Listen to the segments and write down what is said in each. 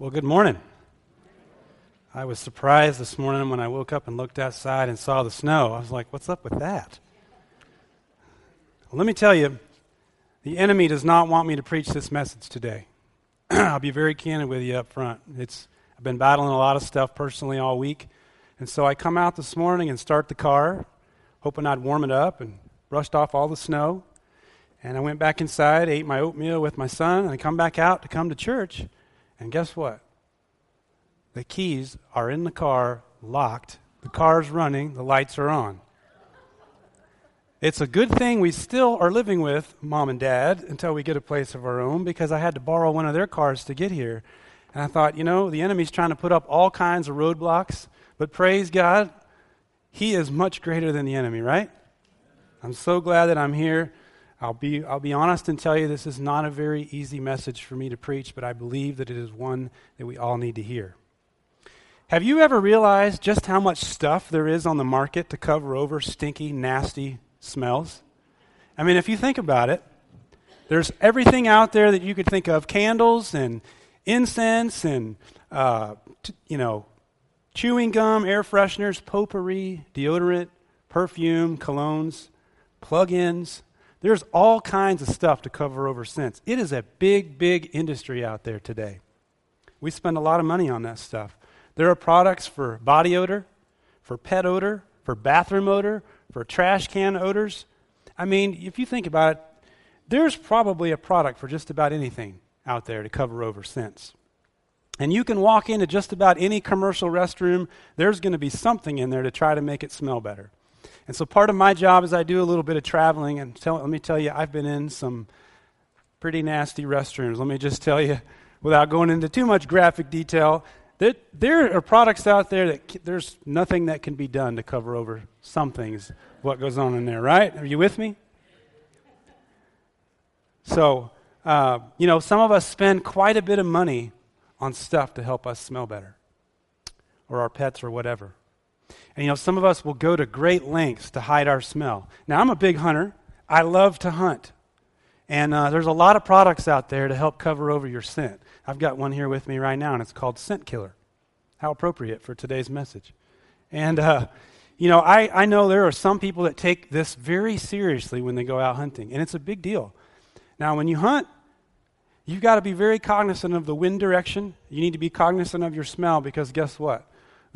Well, good morning. I was surprised this morning when I woke up and looked outside and saw the snow. I was like, what's up with that? Well, let me tell you, the enemy does not want me to preach this message today. I'll be very candid with you up front. It's, I've been battling a lot of stuff personally all week. And so I come out this morning and start the car, hoping I'd warm it up and brushed off all the snow. And I went back inside, ate my oatmeal with my son, and I come back out to come to church. And guess what? The keys are in the car, locked. The car's running, the lights are on. It's a good thing we still are living with mom and dad until we get a place of our own because I had to borrow one of their cars to get here. And I thought, you know, the enemy's trying to put up all kinds of roadblocks, but praise God, he is much greater than the enemy, right? I'm so glad that I'm here. I'll be, I'll be honest and tell you this is not a very easy message for me to preach, but I believe that it is one that we all need to hear. Have you ever realized just how much stuff there is on the market to cover over stinky, nasty smells? I mean, if you think about it, there's everything out there that you could think of candles and incense and, uh, t- you know, chewing gum, air fresheners, potpourri, deodorant, perfume, colognes, plug ins there's all kinds of stuff to cover over scents. It is a big, big industry out there today. We spend a lot of money on that stuff. There are products for body odor, for pet odor, for bathroom odor, for trash can odors. I mean, if you think about it, there's probably a product for just about anything out there to cover over scents. And you can walk into just about any commercial restroom, there's going to be something in there to try to make it smell better. And so part of my job is I do a little bit of traveling. And tell, let me tell you, I've been in some pretty nasty restrooms. Let me just tell you, without going into too much graphic detail, that there are products out there that there's nothing that can be done to cover over some things, what goes on in there, right? Are you with me? So, uh, you know, some of us spend quite a bit of money on stuff to help us smell better, or our pets, or whatever. And you know, some of us will go to great lengths to hide our smell. Now, I'm a big hunter. I love to hunt. And uh, there's a lot of products out there to help cover over your scent. I've got one here with me right now, and it's called Scent Killer. How appropriate for today's message. And, uh, you know, I, I know there are some people that take this very seriously when they go out hunting, and it's a big deal. Now, when you hunt, you've got to be very cognizant of the wind direction. You need to be cognizant of your smell because guess what?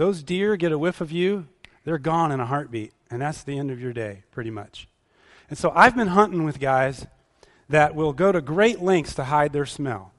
Those deer get a whiff of you, they're gone in a heartbeat. And that's the end of your day, pretty much. And so I've been hunting with guys that will go to great lengths to hide their smell.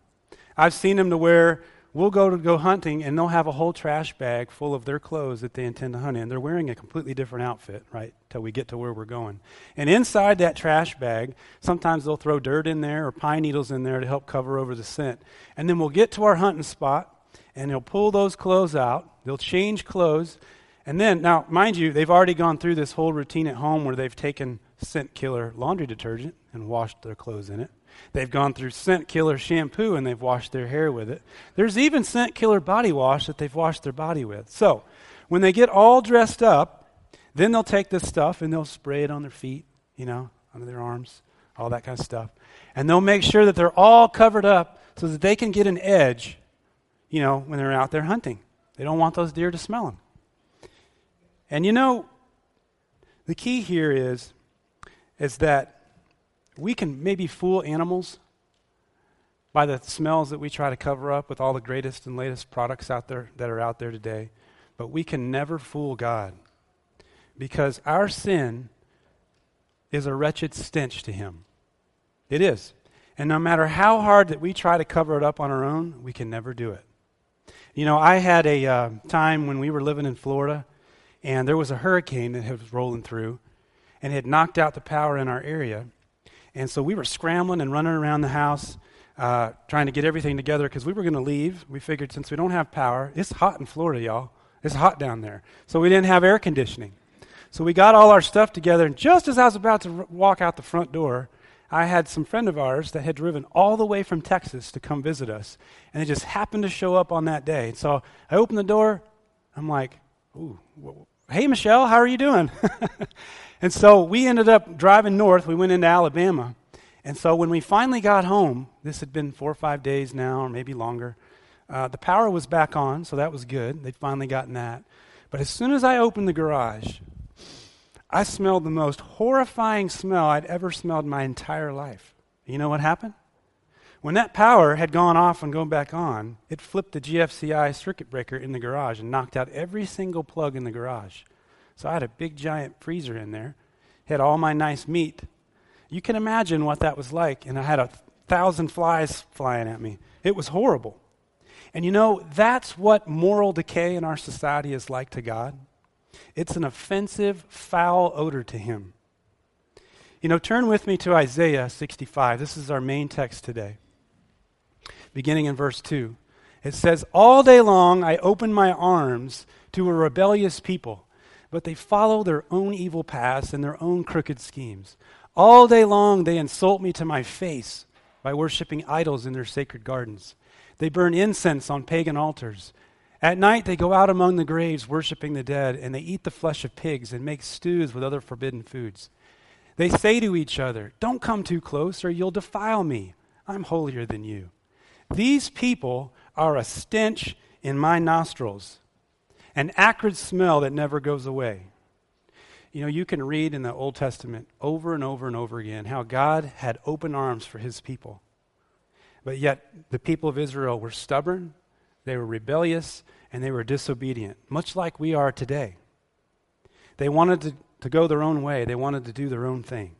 I've seen them to where we'll go to go hunting and they'll have a whole trash bag full of their clothes that they intend to hunt in. They're wearing a completely different outfit, right, till we get to where we're going. And inside that trash bag, sometimes they'll throw dirt in there or pine needles in there to help cover over the scent. And then we'll get to our hunting spot and they'll pull those clothes out, they'll change clothes, and then, now, mind you, they've already gone through this whole routine at home where they've taken scent killer laundry detergent and washed their clothes in it. They've gone through scent killer shampoo and they've washed their hair with it. There's even scent killer body wash that they've washed their body with. So, when they get all dressed up, then they'll take this stuff and they'll spray it on their feet, you know, under their arms, all that kind of stuff. And they'll make sure that they're all covered up so that they can get an edge, you know, when they're out there hunting. They don't want those deer to smell them. And you know, the key here is, is that we can maybe fool animals by the smells that we try to cover up with all the greatest and latest products out there that are out there today, but we can never fool God because our sin is a wretched stench to him. It is. And no matter how hard that we try to cover it up on our own, we can never do it. You know, I had a uh, time when we were living in Florida and there was a hurricane that was rolling through and had knocked out the power in our area. And so we were scrambling and running around the house uh, trying to get everything together because we were going to leave. We figured since we don't have power, it's hot in Florida, y'all. It's hot down there. So we didn't have air conditioning. So we got all our stuff together, and just as I was about to r- walk out the front door, I had some friend of ours that had driven all the way from Texas to come visit us, and they just happened to show up on that day. So I opened the door. I'm like, "Ooh, Hey, Michelle, how are you doing? and so we ended up driving north. We went into Alabama. And so when we finally got home, this had been four or five days now, or maybe longer, Uh, the power was back on, so that was good. They'd finally gotten that. But as soon as I opened the garage, I smelled the most horrifying smell I'd ever smelled my entire life. You know what happened? When that power had gone off and gone back on, it flipped the GFCI circuit breaker in the garage and knocked out every single plug in the garage. So I had a big giant freezer in there, had all my nice meat. You can imagine what that was like, and I had a thousand flies flying at me. It was horrible. And you know, that's what moral decay in our society is like to God. It's an offensive, foul odor to Him. You know, turn with me to Isaiah 65. This is our main text today beginning in verse 2. It says, All day long I open my arms to a rebellious people, but they follow their own evil paths and their own crooked schemes. All day long they insult me to my face by worshiping idols in their sacred gardens. They burn incense on pagan altars. At night they go out among the graves worshiping the dead, and they eat the flesh of pigs and make stews with other forbidden foods. They say to each other, Don't come too close, or you'll defile me. I'm holier than you. These people are a stench in my nostrils, an acrid smell that never goes away. You know, you can read in the Old Testament over and over and over again how God had open arms for his people. But yet, the people of Israel were stubborn, they were rebellious, and they were disobedient, much like we are today. They wanted to, to go their own way, they wanted to do their own thing.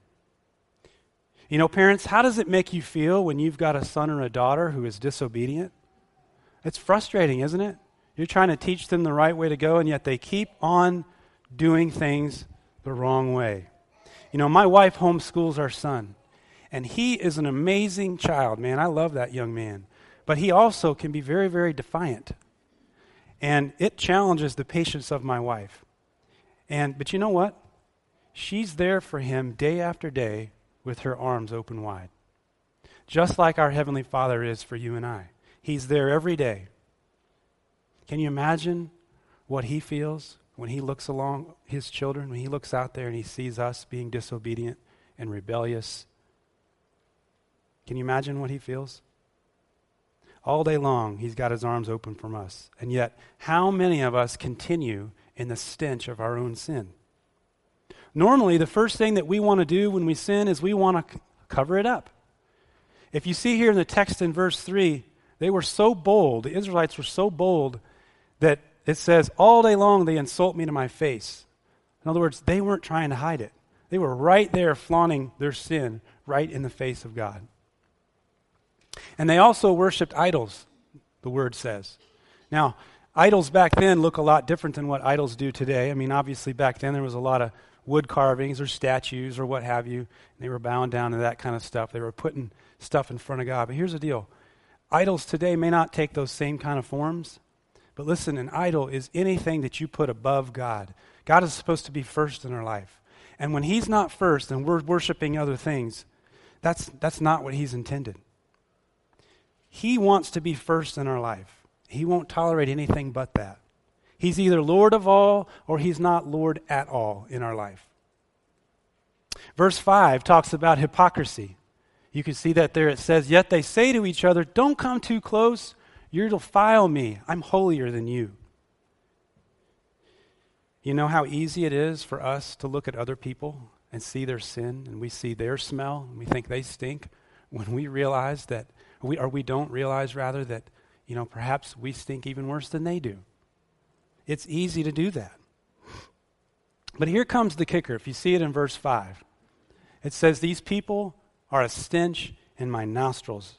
You know, parents, how does it make you feel when you've got a son or a daughter who is disobedient? It's frustrating, isn't it? You're trying to teach them the right way to go, and yet they keep on doing things the wrong way. You know, my wife homeschools our son, and he is an amazing child, man. I love that young man. But he also can be very, very defiant. And it challenges the patience of my wife. And but you know what? She's there for him day after day with her arms open wide. Just like our Heavenly Father is for you and I. He's there every day. Can you imagine what He feels when He looks along His children, when He looks out there and He sees us being disobedient and rebellious? Can you imagine what He feels? All day long, He's got His arms open from us. And yet, how many of us continue in the stench of our own sin? Normally, the first thing that we want to do when we sin is we want to c- cover it up. If you see here in the text in verse 3, they were so bold, the Israelites were so bold that it says, All day long they insult me to my face. In other words, they weren't trying to hide it. They were right there flaunting their sin right in the face of God. And they also worshiped idols, the word says. Now, idols back then look a lot different than what idols do today. I mean, obviously, back then there was a lot of wood carvings or statues or what have you. They were bowing down to that kind of stuff. They were putting stuff in front of God. But here's the deal idols today may not take those same kind of forms, but listen, an idol is anything that you put above God. God is supposed to be first in our life. And when He's not first and we're worshiping other things, that's, that's not what He's intended. He wants to be first in our life. He won't tolerate anything but that. He's either Lord of all or he's not Lord at all in our life. Verse 5 talks about hypocrisy. You can see that there it says, Yet they say to each other, Don't come too close. You'll defile me. I'm holier than you. You know how easy it is for us to look at other people and see their sin and we see their smell and we think they stink when we realize that, we, or we don't realize rather that, you know, perhaps we stink even worse than they do. It's easy to do that. But here comes the kicker. If you see it in verse 5, it says, These people are a stench in my nostrils,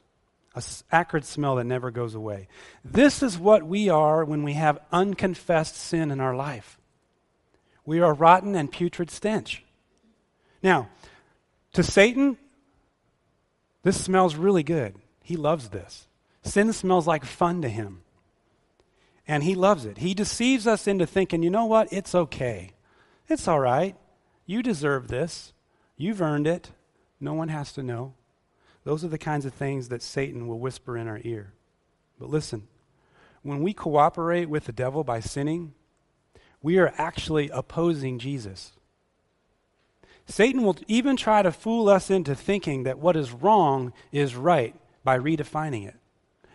a acrid smell that never goes away. This is what we are when we have unconfessed sin in our life. We are rotten and putrid stench. Now, to Satan, this smells really good. He loves this. Sin smells like fun to him. And he loves it. He deceives us into thinking, you know what? It's okay. It's all right. You deserve this. You've earned it. No one has to know. Those are the kinds of things that Satan will whisper in our ear. But listen, when we cooperate with the devil by sinning, we are actually opposing Jesus. Satan will even try to fool us into thinking that what is wrong is right by redefining it.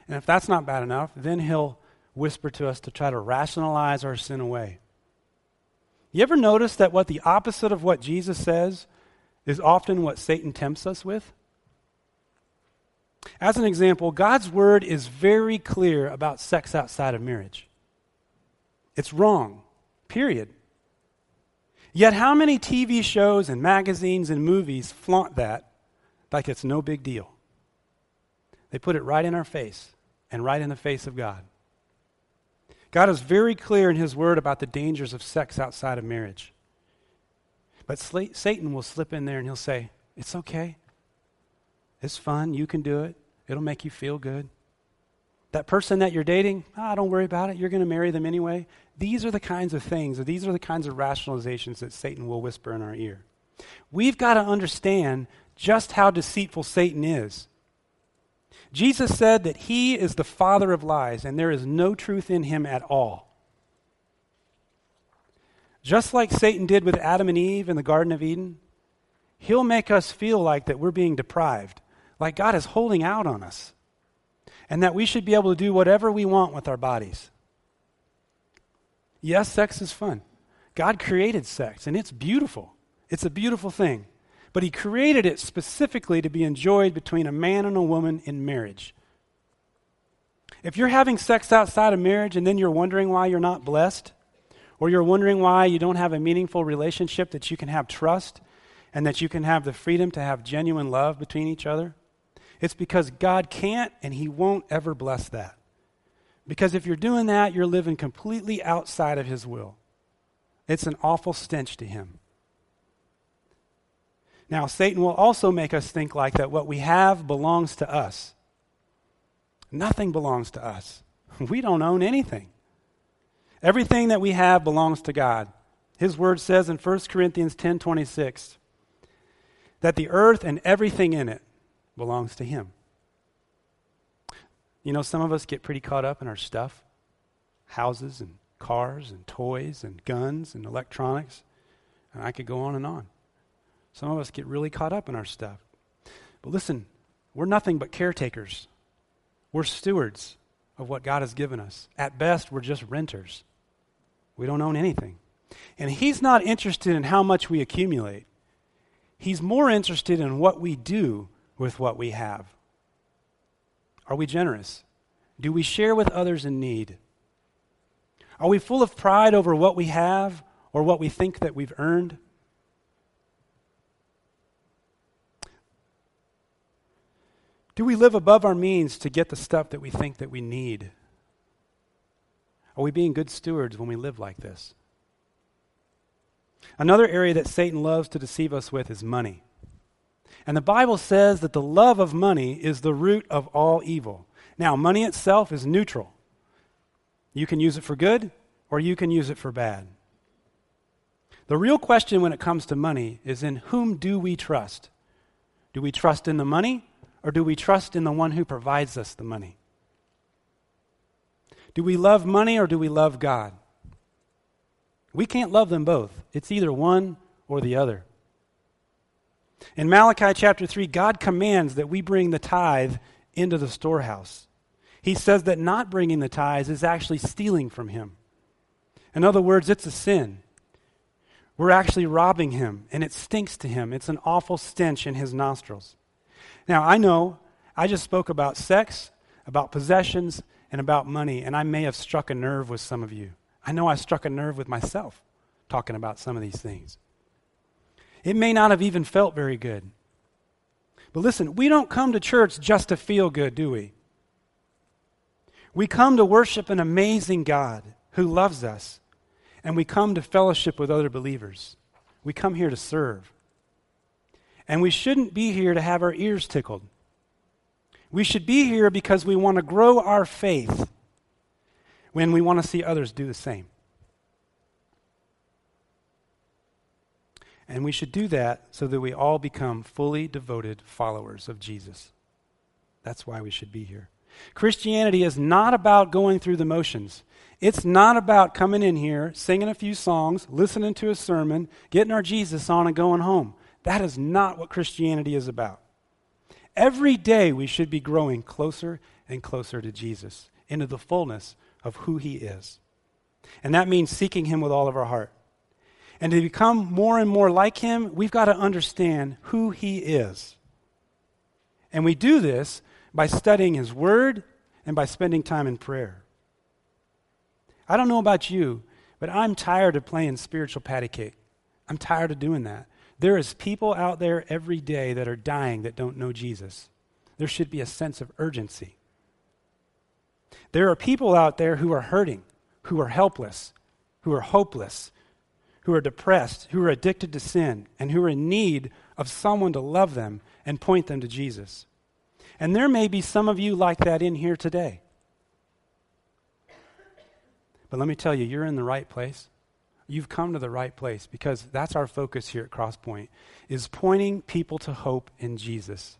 And if that's not bad enough, then he'll whisper to us to try to rationalize our sin away. You ever notice that what the opposite of what Jesus says is often what Satan tempts us with? As an example, God's word is very clear about sex outside of marriage. It's wrong, period. Yet, how many TV shows and magazines and movies flaunt that like it's no big deal? They put it right in our face and right in the face of God. God is very clear in His Word about the dangers of sex outside of marriage. But Satan will slip in there and he'll say, It's okay. It's fun. You can do it. It'll make you feel good. That person that you're dating, ah, don't worry about it. You're going to marry them anyway. These are the kinds of things, or these are the kinds of rationalizations that Satan will whisper in our ear. We've got to understand just how deceitful Satan is. Jesus said that he is the father of lies, and there is no truth in him at all. Just like Satan did with Adam and Eve in the Garden of Eden, he'll make us feel like that we're being deprived, like God is holding out on us, and that we should be able to do whatever we want with our bodies. Yes, sex is fun. God created sex, and it's beautiful. It's a beautiful thing but he created it specifically to be enjoyed between a man and a woman in marriage. If you're having sex outside of marriage and then you're wondering why you're not blessed, or you're wondering why you don't have a meaningful relationship that you can have trust and that you can have the freedom to have genuine love between each other, it's because God can't and He won't ever bless that. Because if you're doing that, you're living completely outside of His will. It's an awful stench to Him. Now, Satan will also make us think like that what we have belongs to us. Nothing belongs to us. We don't own anything. Everything that we have belongs to God. His word says in 1 Corinthians 10:26 that the earth and everything in it belongs to him. You know, some of us get pretty caught up in our stuff, houses and cars and toys and guns and electronics, and I could go on and on. Some of us get really caught up in our stuff. But listen, we're nothing but caretakers. We're stewards of what God has given us. At best, we're just renters. We don't own anything. And He's not interested in how much we accumulate, He's more interested in what we do with what we have. Are we generous? Do we share with others in need? Are we full of pride over what we have or what we think that we've earned? Do we live above our means to get the stuff that we think that we need? Are we being good stewards when we live like this? Another area that Satan loves to deceive us with is money. And the Bible says that the love of money is the root of all evil. Now, money itself is neutral. You can use it for good or you can use it for bad. The real question when it comes to money is in whom do we trust? Do we trust in the money or do we trust in the one who provides us the money? Do we love money or do we love God? We can't love them both. It's either one or the other. In Malachi chapter 3, God commands that we bring the tithe into the storehouse. He says that not bringing the tithes is actually stealing from Him. In other words, it's a sin. We're actually robbing Him, and it stinks to Him. It's an awful stench in His nostrils. Now, I know I just spoke about sex, about possessions, and about money, and I may have struck a nerve with some of you. I know I struck a nerve with myself talking about some of these things. It may not have even felt very good. But listen, we don't come to church just to feel good, do we? We come to worship an amazing God who loves us, and we come to fellowship with other believers. We come here to serve. And we shouldn't be here to have our ears tickled. We should be here because we want to grow our faith when we want to see others do the same. And we should do that so that we all become fully devoted followers of Jesus. That's why we should be here. Christianity is not about going through the motions. It's not about coming in here, singing a few songs, listening to a sermon, getting our Jesus on, and going home. That is not what Christianity is about. Every day we should be growing closer and closer to Jesus, into the fullness of who he is. And that means seeking him with all of our heart. And to become more and more like him, we've got to understand who he is. And we do this by studying his word and by spending time in prayer. I don't know about you, but I'm tired of playing spiritual patty cake. I'm tired of doing that. There is people out there every day that are dying that don't know Jesus. There should be a sense of urgency. There are people out there who are hurting, who are helpless, who are hopeless, who are depressed, who are addicted to sin, and who are in need of someone to love them and point them to Jesus. And there may be some of you like that in here today. But let me tell you, you're in the right place. You've come to the right place because that's our focus here at Crosspoint is pointing people to hope in Jesus.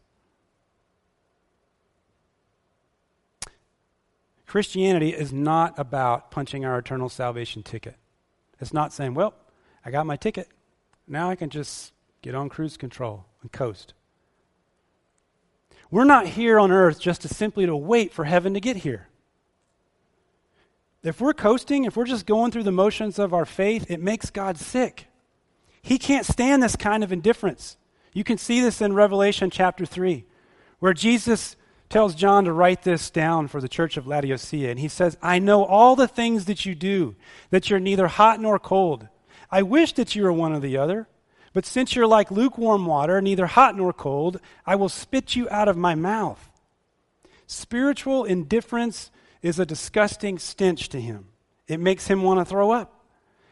Christianity is not about punching our eternal salvation ticket. It's not saying, well, I got my ticket. Now I can just get on cruise control and coast. We're not here on earth just to simply to wait for heaven to get here. If we're coasting, if we're just going through the motions of our faith, it makes God sick. He can't stand this kind of indifference. You can see this in Revelation chapter 3, where Jesus tells John to write this down for the church of Laodicea. And he says, I know all the things that you do, that you're neither hot nor cold. I wish that you were one or the other. But since you're like lukewarm water, neither hot nor cold, I will spit you out of my mouth. Spiritual indifference is a disgusting stench to him. It makes him want to throw up.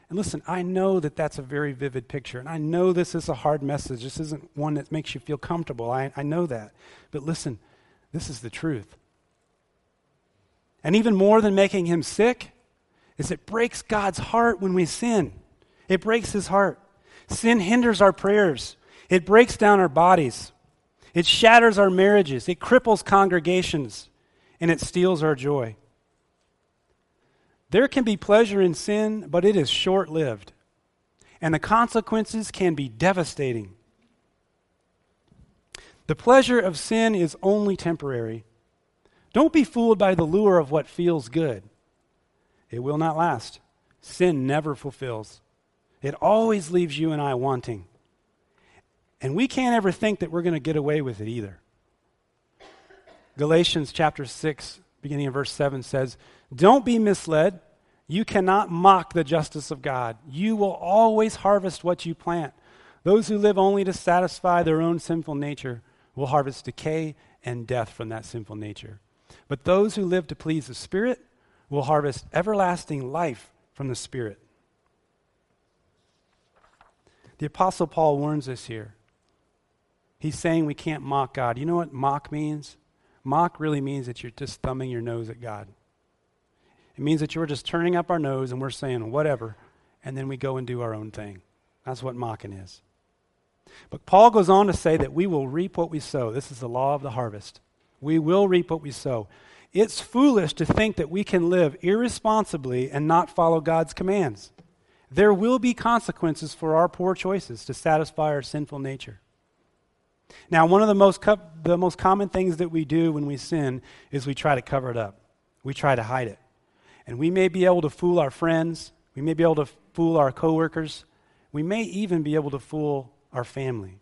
And listen, I know that that's a very vivid picture, and I know this is a hard message. This isn't one that makes you feel comfortable. I, I know that. But listen, this is the truth. And even more than making him sick, is it breaks God's heart when we sin. It breaks his heart. Sin hinders our prayers, it breaks down our bodies, it shatters our marriages, it cripples congregations, and it steals our joy. There can be pleasure in sin, but it is short lived, and the consequences can be devastating. The pleasure of sin is only temporary. Don't be fooled by the lure of what feels good. It will not last. Sin never fulfills. It always leaves you and I wanting. And we can't ever think that we're going to get away with it either. Galatians chapter 6, beginning in verse 7 says, Don't be misled. You cannot mock the justice of God. You will always harvest what you plant. Those who live only to satisfy their own sinful nature will harvest decay and death from that sinful nature. But those who live to please the Spirit will harvest everlasting life from the Spirit. The Apostle Paul warns us here. He's saying we can't mock God. You know what mock means? Mock really means that you're just thumbing your nose at God. It means that you're just turning up our nose and we're saying whatever, and then we go and do our own thing. That's what mocking is. But Paul goes on to say that we will reap what we sow. This is the law of the harvest. We will reap what we sow. It's foolish to think that we can live irresponsibly and not follow God's commands. There will be consequences for our poor choices to satisfy our sinful nature. Now, one of the most, co- the most common things that we do when we sin is we try to cover it up. We try to hide it. And we may be able to fool our friends. We may be able to fool our coworkers. We may even be able to fool our family.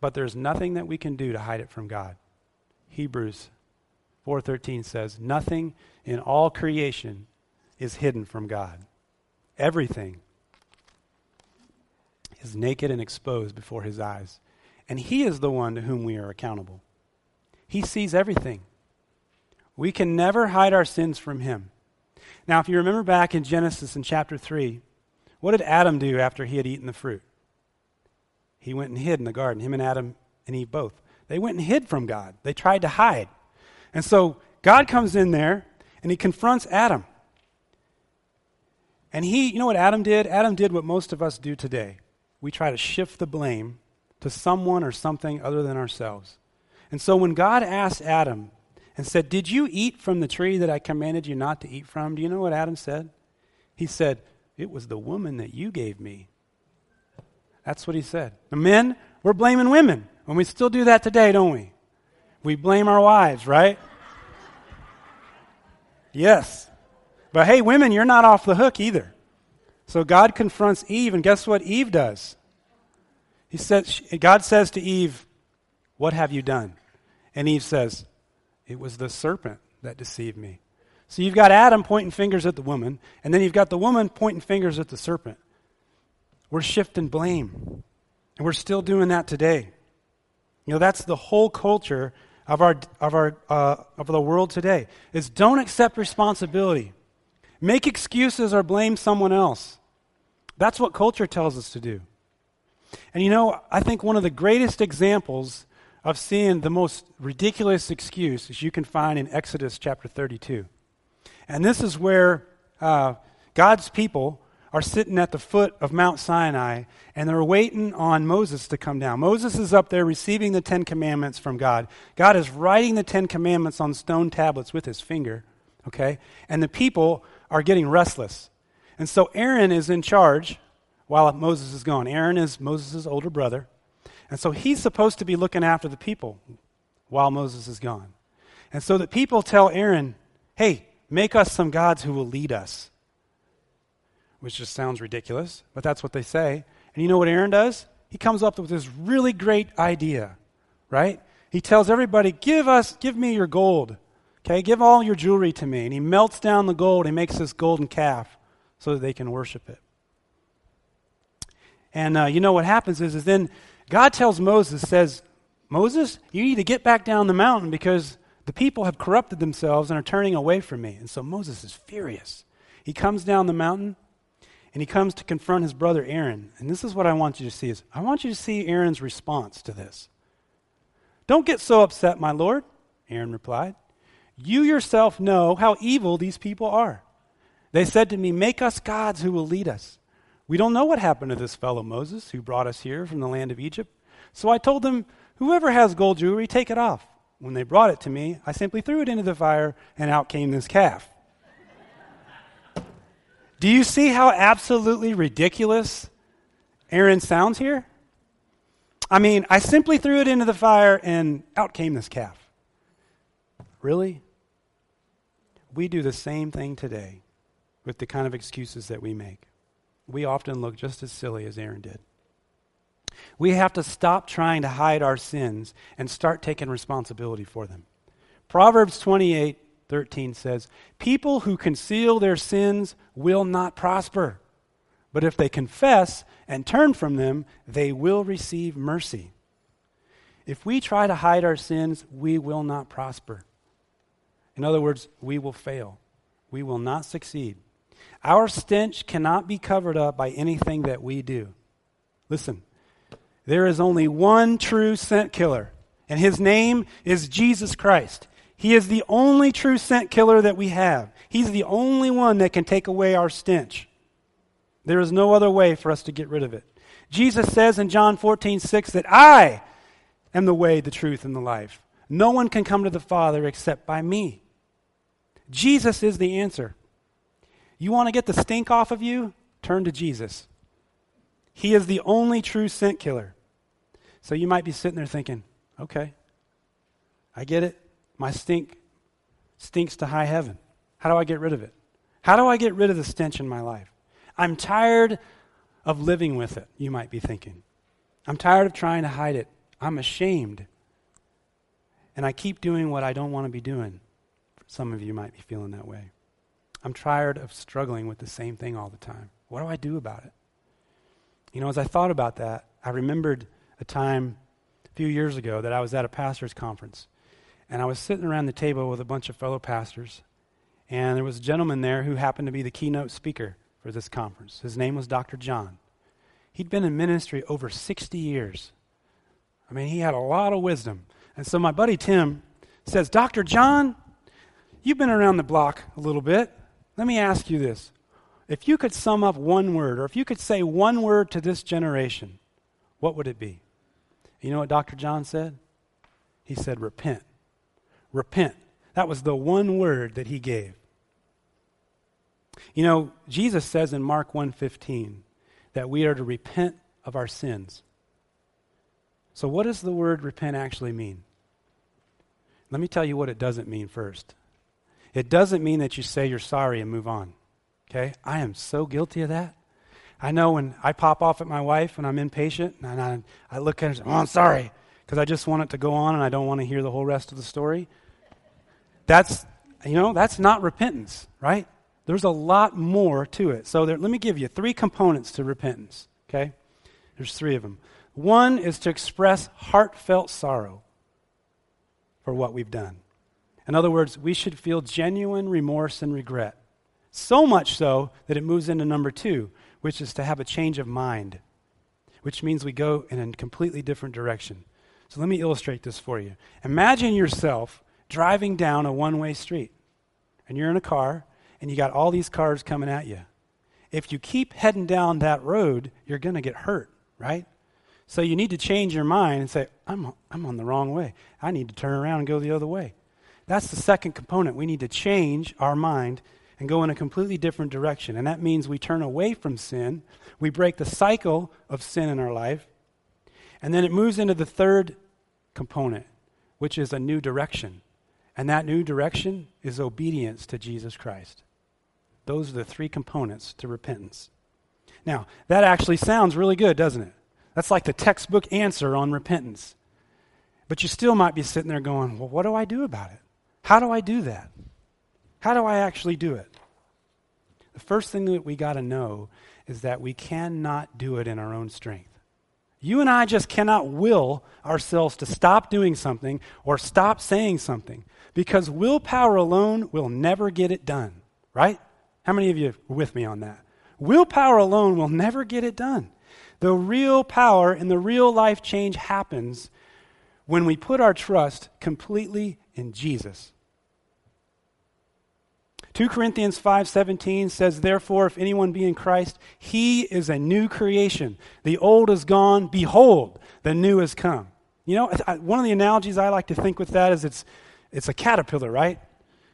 But there's nothing that we can do to hide it from God. Hebrews 4:13 says, "Nothing in all creation is hidden from God. Everything is naked and exposed before his eyes. And he is the one to whom we are accountable. He sees everything. We can never hide our sins from him. Now, if you remember back in Genesis in chapter 3, what did Adam do after he had eaten the fruit? He went and hid in the garden, him and Adam and Eve both. They went and hid from God. They tried to hide. And so God comes in there and he confronts Adam. And he, you know what Adam did? Adam did what most of us do today. We try to shift the blame to someone or something other than ourselves. And so when God asked Adam and said, Did you eat from the tree that I commanded you not to eat from? Do you know what Adam said? He said, It was the woman that you gave me. That's what he said. The men, we're blaming women. And we still do that today, don't we? We blame our wives, right? yes. But hey, women, you're not off the hook either. So God confronts Eve, and guess what Eve does? He says, God says to Eve, What have you done? And Eve says, It was the serpent that deceived me. So you've got Adam pointing fingers at the woman, and then you've got the woman pointing fingers at the serpent. We're shifting blame. And we're still doing that today. You know, that's the whole culture of, our, of, our, uh, of the world today is don't accept responsibility. Make excuses or blame someone else. That's what culture tells us to do. And you know, I think one of the greatest examples of seeing the most ridiculous excuse is you can find in Exodus chapter 32. And this is where uh, God's people are sitting at the foot of Mount Sinai and they're waiting on Moses to come down. Moses is up there receiving the Ten Commandments from God. God is writing the Ten Commandments on stone tablets with his finger, okay? And the people are getting restless. And so Aaron is in charge while Moses is gone. Aaron is Moses' older brother. And so he's supposed to be looking after the people while Moses is gone. And so the people tell Aaron, hey, Make us some gods who will lead us. Which just sounds ridiculous, but that's what they say. And you know what Aaron does? He comes up with this really great idea, right? He tells everybody, "Give us, give me your gold. Okay, give all your jewelry to me." And he melts down the gold. He makes this golden calf so that they can worship it. And uh, you know what happens is, is then God tells Moses, says, Moses, you need to get back down the mountain because the people have corrupted themselves and are turning away from me. And so Moses is furious. He comes down the mountain and he comes to confront his brother Aaron. And this is what I want you to see is I want you to see Aaron's response to this. Don't get so upset, my lord, Aaron replied. You yourself know how evil these people are. They said to me, Make us gods who will lead us. We don't know what happened to this fellow Moses who brought us here from the land of Egypt. So I told them, Whoever has gold jewelry, take it off. When they brought it to me, I simply threw it into the fire, and out came this calf. Do you see how absolutely ridiculous Aaron sounds here? I mean, I simply threw it into the fire, and out came this calf. Really? We do the same thing today with the kind of excuses that we make. We often look just as silly as Aaron did. We have to stop trying to hide our sins and start taking responsibility for them. Proverbs 28 13 says, People who conceal their sins will not prosper, but if they confess and turn from them, they will receive mercy. If we try to hide our sins, we will not prosper. In other words, we will fail. We will not succeed. Our stench cannot be covered up by anything that we do. Listen, there is only one true scent killer, and his name is Jesus Christ. He is the only true scent killer that we have. He's the only one that can take away our stench. There is no other way for us to get rid of it. Jesus says in John 14, 6 that I am the way, the truth, and the life. No one can come to the Father except by me. Jesus is the answer. You want to get the stink off of you? Turn to Jesus. He is the only true scent killer. So you might be sitting there thinking, okay, I get it. My stink stinks to high heaven. How do I get rid of it? How do I get rid of the stench in my life? I'm tired of living with it, you might be thinking. I'm tired of trying to hide it. I'm ashamed. And I keep doing what I don't want to be doing. Some of you might be feeling that way. I'm tired of struggling with the same thing all the time. What do I do about it? You know, as I thought about that, I remembered a time a few years ago that I was at a pastor's conference. And I was sitting around the table with a bunch of fellow pastors. And there was a gentleman there who happened to be the keynote speaker for this conference. His name was Dr. John. He'd been in ministry over 60 years. I mean, he had a lot of wisdom. And so my buddy Tim says, Dr. John, you've been around the block a little bit. Let me ask you this. If you could sum up one word, or if you could say one word to this generation, what would it be? You know what Dr. John said? He said, repent. Repent. That was the one word that he gave. You know, Jesus says in Mark 1:15 that we are to repent of our sins. So, what does the word repent actually mean? Let me tell you what it doesn't mean first. It doesn't mean that you say you're sorry and move on. Okay? I am so guilty of that. I know when I pop off at my wife and I'm impatient and I, I look at her and say, Oh, I'm sorry, because I just want it to go on and I don't want to hear the whole rest of the story. That's, you know, that's not repentance, right? There's a lot more to it. So there, let me give you three components to repentance, okay? There's three of them. One is to express heartfelt sorrow for what we've done. In other words, we should feel genuine remorse and regret. So much so that it moves into number two, which is to have a change of mind, which means we go in a completely different direction. So let me illustrate this for you. Imagine yourself driving down a one way street, and you're in a car, and you got all these cars coming at you. If you keep heading down that road, you're going to get hurt, right? So you need to change your mind and say, I'm, I'm on the wrong way. I need to turn around and go the other way. That's the second component. We need to change our mind and go in a completely different direction. And that means we turn away from sin, we break the cycle of sin in our life, and then it moves into the third component, which is a new direction. And that new direction is obedience to Jesus Christ. Those are the three components to repentance. Now, that actually sounds really good, doesn't it? That's like the textbook answer on repentance. But you still might be sitting there going, well, what do I do about it? How do I do that? How do I actually do it? The first thing that we got to know is that we cannot do it in our own strength. You and I just cannot will ourselves to stop doing something or stop saying something because willpower alone will never get it done, right? How many of you are with me on that? Willpower alone will never get it done. The real power and the real life change happens when we put our trust completely in Jesus. 2 Corinthians 5:17 says therefore if anyone be in Christ he is a new creation. The old is gone. Behold the new has come. You know one of the analogies I like to think with that is it's it's a caterpillar right?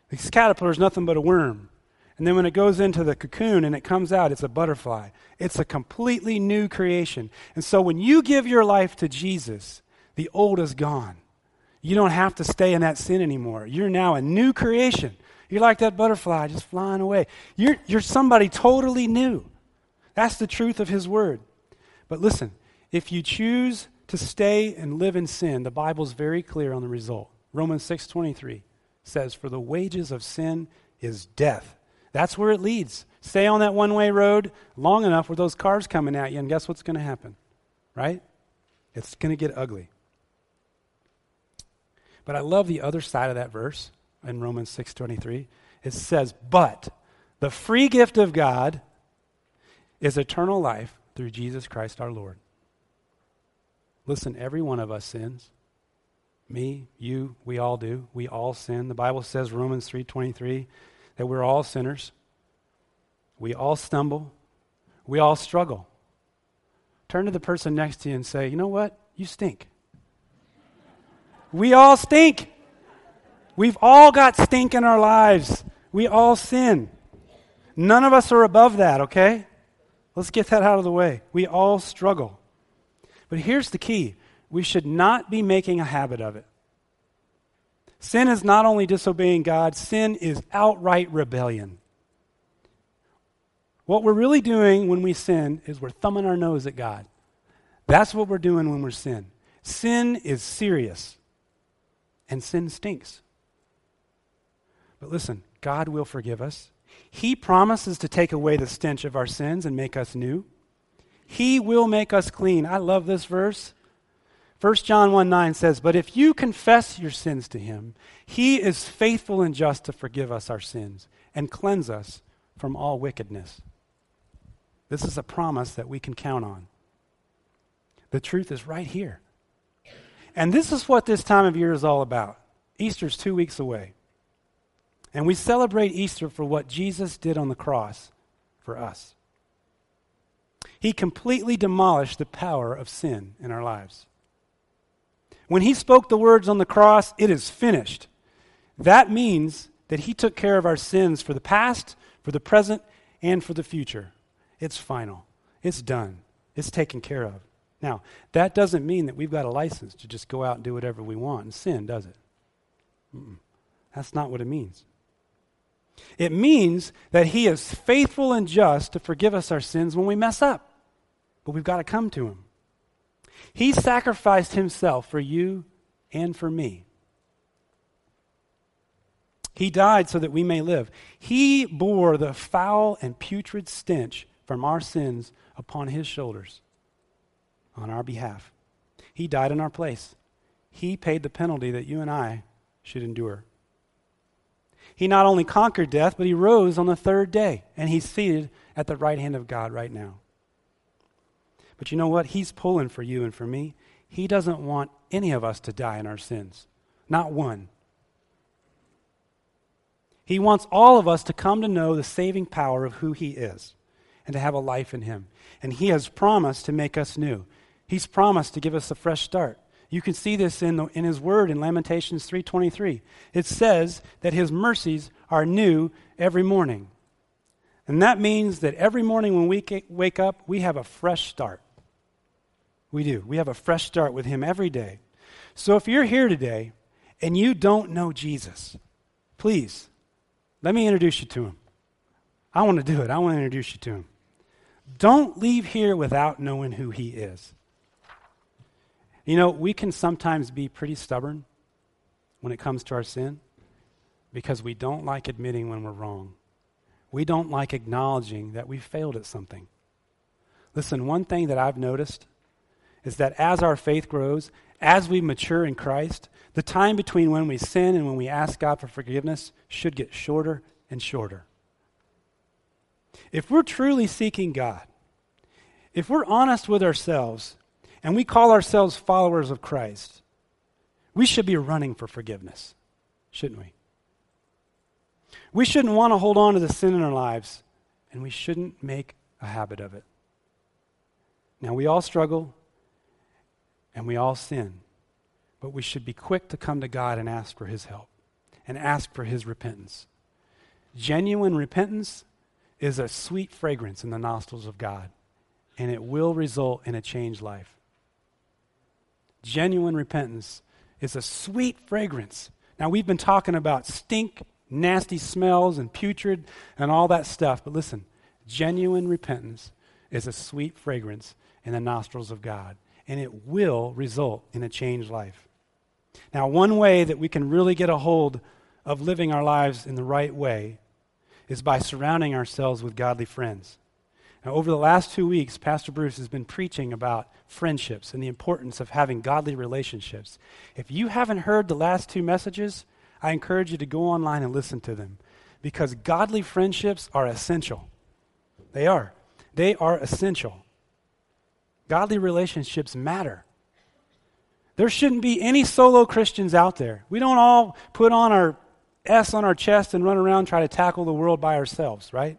This caterpillar is nothing but a worm. And then when it goes into the cocoon and it comes out it's a butterfly. It's a completely new creation. And so when you give your life to Jesus the old is gone you don't have to stay in that sin anymore you're now a new creation you're like that butterfly just flying away. You're, you're somebody totally new. That's the truth of His Word. But listen, if you choose to stay and live in sin, the Bible's very clear on the result. Romans 6:23 says, "For the wages of sin is death." That's where it leads. Stay on that one-way road long enough where those cars coming at you, and guess what's going to happen? Right? It's going to get ugly. But I love the other side of that verse in Romans 6:23. It says, "But the free gift of God is eternal life through Jesus Christ our Lord." Listen, every one of us sins. Me, you, we all do. We all sin. The Bible says Romans 3:23 that we're all sinners. We all stumble. We all struggle. Turn to the person next to you and say, "You know what? You stink." We all stink. We've all got stink in our lives. We all sin. None of us are above that, okay? Let's get that out of the way. We all struggle. But here's the key we should not be making a habit of it. Sin is not only disobeying God, sin is outright rebellion. What we're really doing when we sin is we're thumbing our nose at God. That's what we're doing when we're sin. Sin is serious, and sin stinks. But listen, God will forgive us. He promises to take away the stench of our sins and make us new. He will make us clean. I love this verse. 1 John 1 9 says, But if you confess your sins to him, he is faithful and just to forgive us our sins and cleanse us from all wickedness. This is a promise that we can count on. The truth is right here. And this is what this time of year is all about. Easter's two weeks away. And we celebrate Easter for what Jesus did on the cross for us. He completely demolished the power of sin in our lives. When he spoke the words on the cross, it is finished. That means that he took care of our sins for the past, for the present, and for the future. It's final. It's done. It's taken care of. Now, that doesn't mean that we've got a license to just go out and do whatever we want and sin, does it? Mm-mm. That's not what it means. It means that He is faithful and just to forgive us our sins when we mess up. But we've got to come to Him. He sacrificed Himself for you and for me. He died so that we may live. He bore the foul and putrid stench from our sins upon His shoulders on our behalf. He died in our place. He paid the penalty that you and I should endure. He not only conquered death, but he rose on the third day, and he's seated at the right hand of God right now. But you know what? He's pulling for you and for me. He doesn't want any of us to die in our sins, not one. He wants all of us to come to know the saving power of who He is and to have a life in Him. And He has promised to make us new. He's promised to give us a fresh start. You can see this in, the, in his word in Lamentations 3:23. It says that his mercies are new every morning. And that means that every morning when we wake up, we have a fresh start. We do. We have a fresh start with him every day. So if you're here today and you don't know Jesus, please let me introduce you to him. I want to do it. I want to introduce you to him. Don't leave here without knowing who he is. You know, we can sometimes be pretty stubborn when it comes to our sin because we don't like admitting when we're wrong. We don't like acknowledging that we failed at something. Listen, one thing that I've noticed is that as our faith grows, as we mature in Christ, the time between when we sin and when we ask God for forgiveness should get shorter and shorter. If we're truly seeking God, if we're honest with ourselves, and we call ourselves followers of Christ, we should be running for forgiveness, shouldn't we? We shouldn't want to hold on to the sin in our lives, and we shouldn't make a habit of it. Now, we all struggle and we all sin, but we should be quick to come to God and ask for His help and ask for His repentance. Genuine repentance is a sweet fragrance in the nostrils of God, and it will result in a changed life genuine repentance is a sweet fragrance. Now, we've been talking about stink, nasty smells, and putrid and all that stuff, but listen, genuine repentance is a sweet fragrance in the nostrils of God, and it will result in a changed life. Now, one way that we can really get a hold of living our lives in the right way is by surrounding ourselves with godly friends. Now, over the last two weeks, Pastor Bruce has been preaching about friendships and the importance of having godly relationships. If you haven't heard the last two messages, I encourage you to go online and listen to them because godly friendships are essential. They are. They are essential. Godly relationships matter. There shouldn't be any solo Christians out there. We don't all put on our S on our chest and run around try to tackle the world by ourselves, right?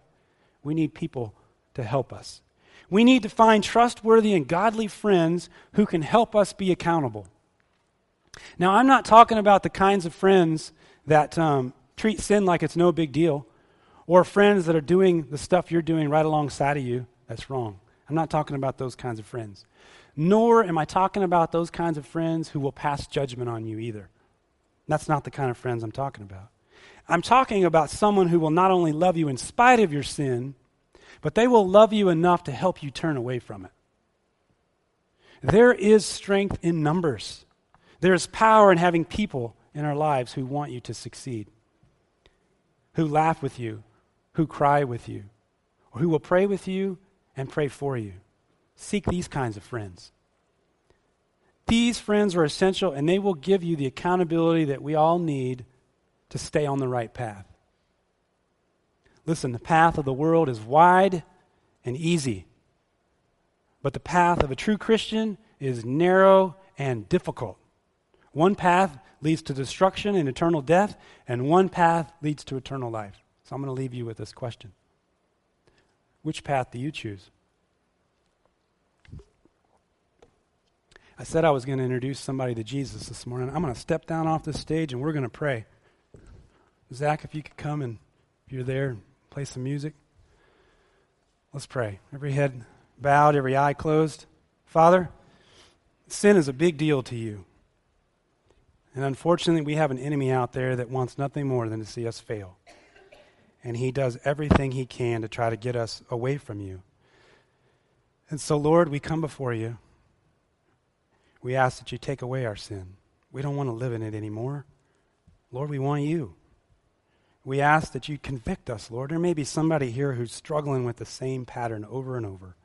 We need people to help us. We need to find trustworthy and godly friends who can help us be accountable. Now, I'm not talking about the kinds of friends that um, treat sin like it's no big deal, or friends that are doing the stuff you're doing right alongside of you that's wrong. I'm not talking about those kinds of friends. Nor am I talking about those kinds of friends who will pass judgment on you either. That's not the kind of friends I'm talking about. I'm talking about someone who will not only love you in spite of your sin, but they will love you enough to help you turn away from it. There is strength in numbers. There is power in having people in our lives who want you to succeed, who laugh with you, who cry with you, or who will pray with you and pray for you. Seek these kinds of friends. These friends are essential and they will give you the accountability that we all need to stay on the right path. Listen, the path of the world is wide and easy, but the path of a true Christian is narrow and difficult. One path leads to destruction and eternal death, and one path leads to eternal life. So I'm going to leave you with this question Which path do you choose? I said I was going to introduce somebody to Jesus this morning. I'm going to step down off this stage and we're going to pray. Zach, if you could come and if you're there, play some music. Let's pray. Every head bowed, every eye closed. Father, sin is a big deal to you. And unfortunately, we have an enemy out there that wants nothing more than to see us fail. And he does everything he can to try to get us away from you. And so, Lord, we come before you. We ask that you take away our sin. We don't want to live in it anymore. Lord, we want you. We ask that you convict us, Lord. There may be somebody here who's struggling with the same pattern over and over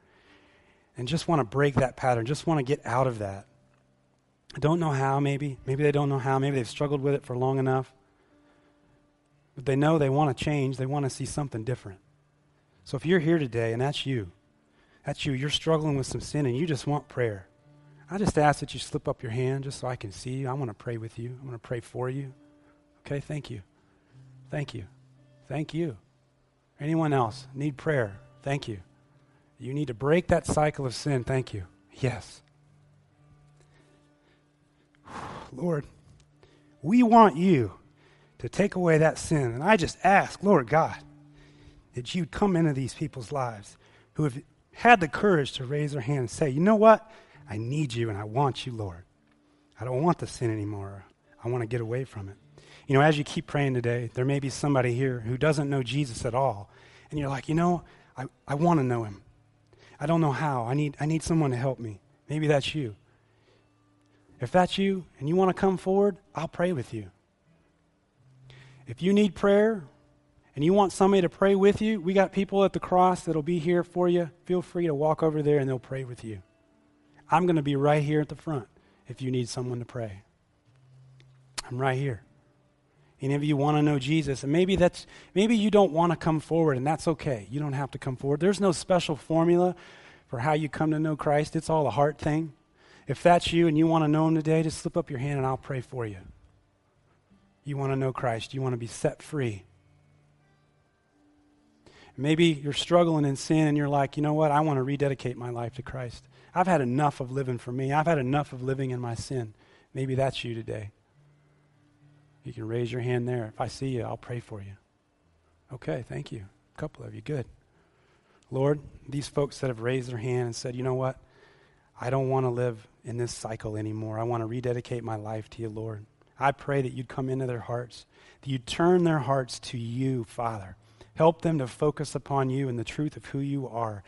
and just want to break that pattern, just want to get out of that. I don't know how, maybe. Maybe they don't know how. Maybe they've struggled with it for long enough. But they know they want to change. They want to see something different. So if you're here today and that's you, that's you, you're struggling with some sin and you just want prayer, I just ask that you slip up your hand just so I can see you. I want to pray with you. I'm going to pray for you. Okay, thank you. Thank you. Thank you. Anyone else need prayer? Thank you. You need to break that cycle of sin. Thank you. Yes. Lord, we want you to take away that sin. And I just ask, Lord God, that you'd come into these people's lives who have had the courage to raise their hand and say, you know what? I need you and I want you, Lord. I don't want the sin anymore. I want to get away from it. You know, as you keep praying today, there may be somebody here who doesn't know Jesus at all. And you're like, you know, I, I want to know him. I don't know how. I need, I need someone to help me. Maybe that's you. If that's you and you want to come forward, I'll pray with you. If you need prayer and you want somebody to pray with you, we got people at the cross that'll be here for you. Feel free to walk over there and they'll pray with you. I'm going to be right here at the front if you need someone to pray. I'm right here. Any of you want to know Jesus, and maybe that's maybe you don't want to come forward, and that's okay. You don't have to come forward. There's no special formula for how you come to know Christ. It's all a heart thing. If that's you and you want to know him today, just slip up your hand and I'll pray for you. You want to know Christ, you want to be set free. Maybe you're struggling in sin and you're like, you know what? I want to rededicate my life to Christ. I've had enough of living for me. I've had enough of living in my sin. Maybe that's you today. You can raise your hand there. If I see you, I'll pray for you. Okay, thank you. A couple of you. Good. Lord, these folks that have raised their hand and said, you know what? I don't want to live in this cycle anymore. I want to rededicate my life to you, Lord. I pray that you'd come into their hearts, that you'd turn their hearts to you, Father. Help them to focus upon you and the truth of who you are.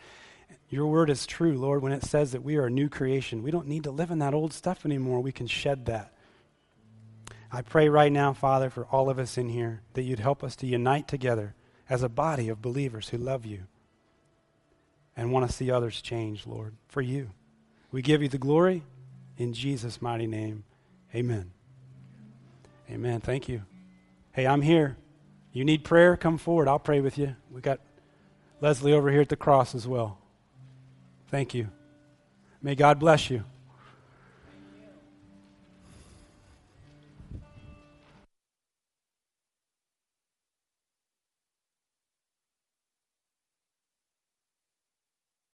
Your word is true, Lord, when it says that we are a new creation. We don't need to live in that old stuff anymore. We can shed that. I pray right now, Father, for all of us in here, that you'd help us to unite together as a body of believers who love you and want to see others change, Lord, for you. We give you the glory in Jesus' mighty name. Amen. Amen. Thank you. Hey, I'm here. You need prayer? Come forward. I'll pray with you. We got Leslie over here at the cross as well. Thank you. May God bless you.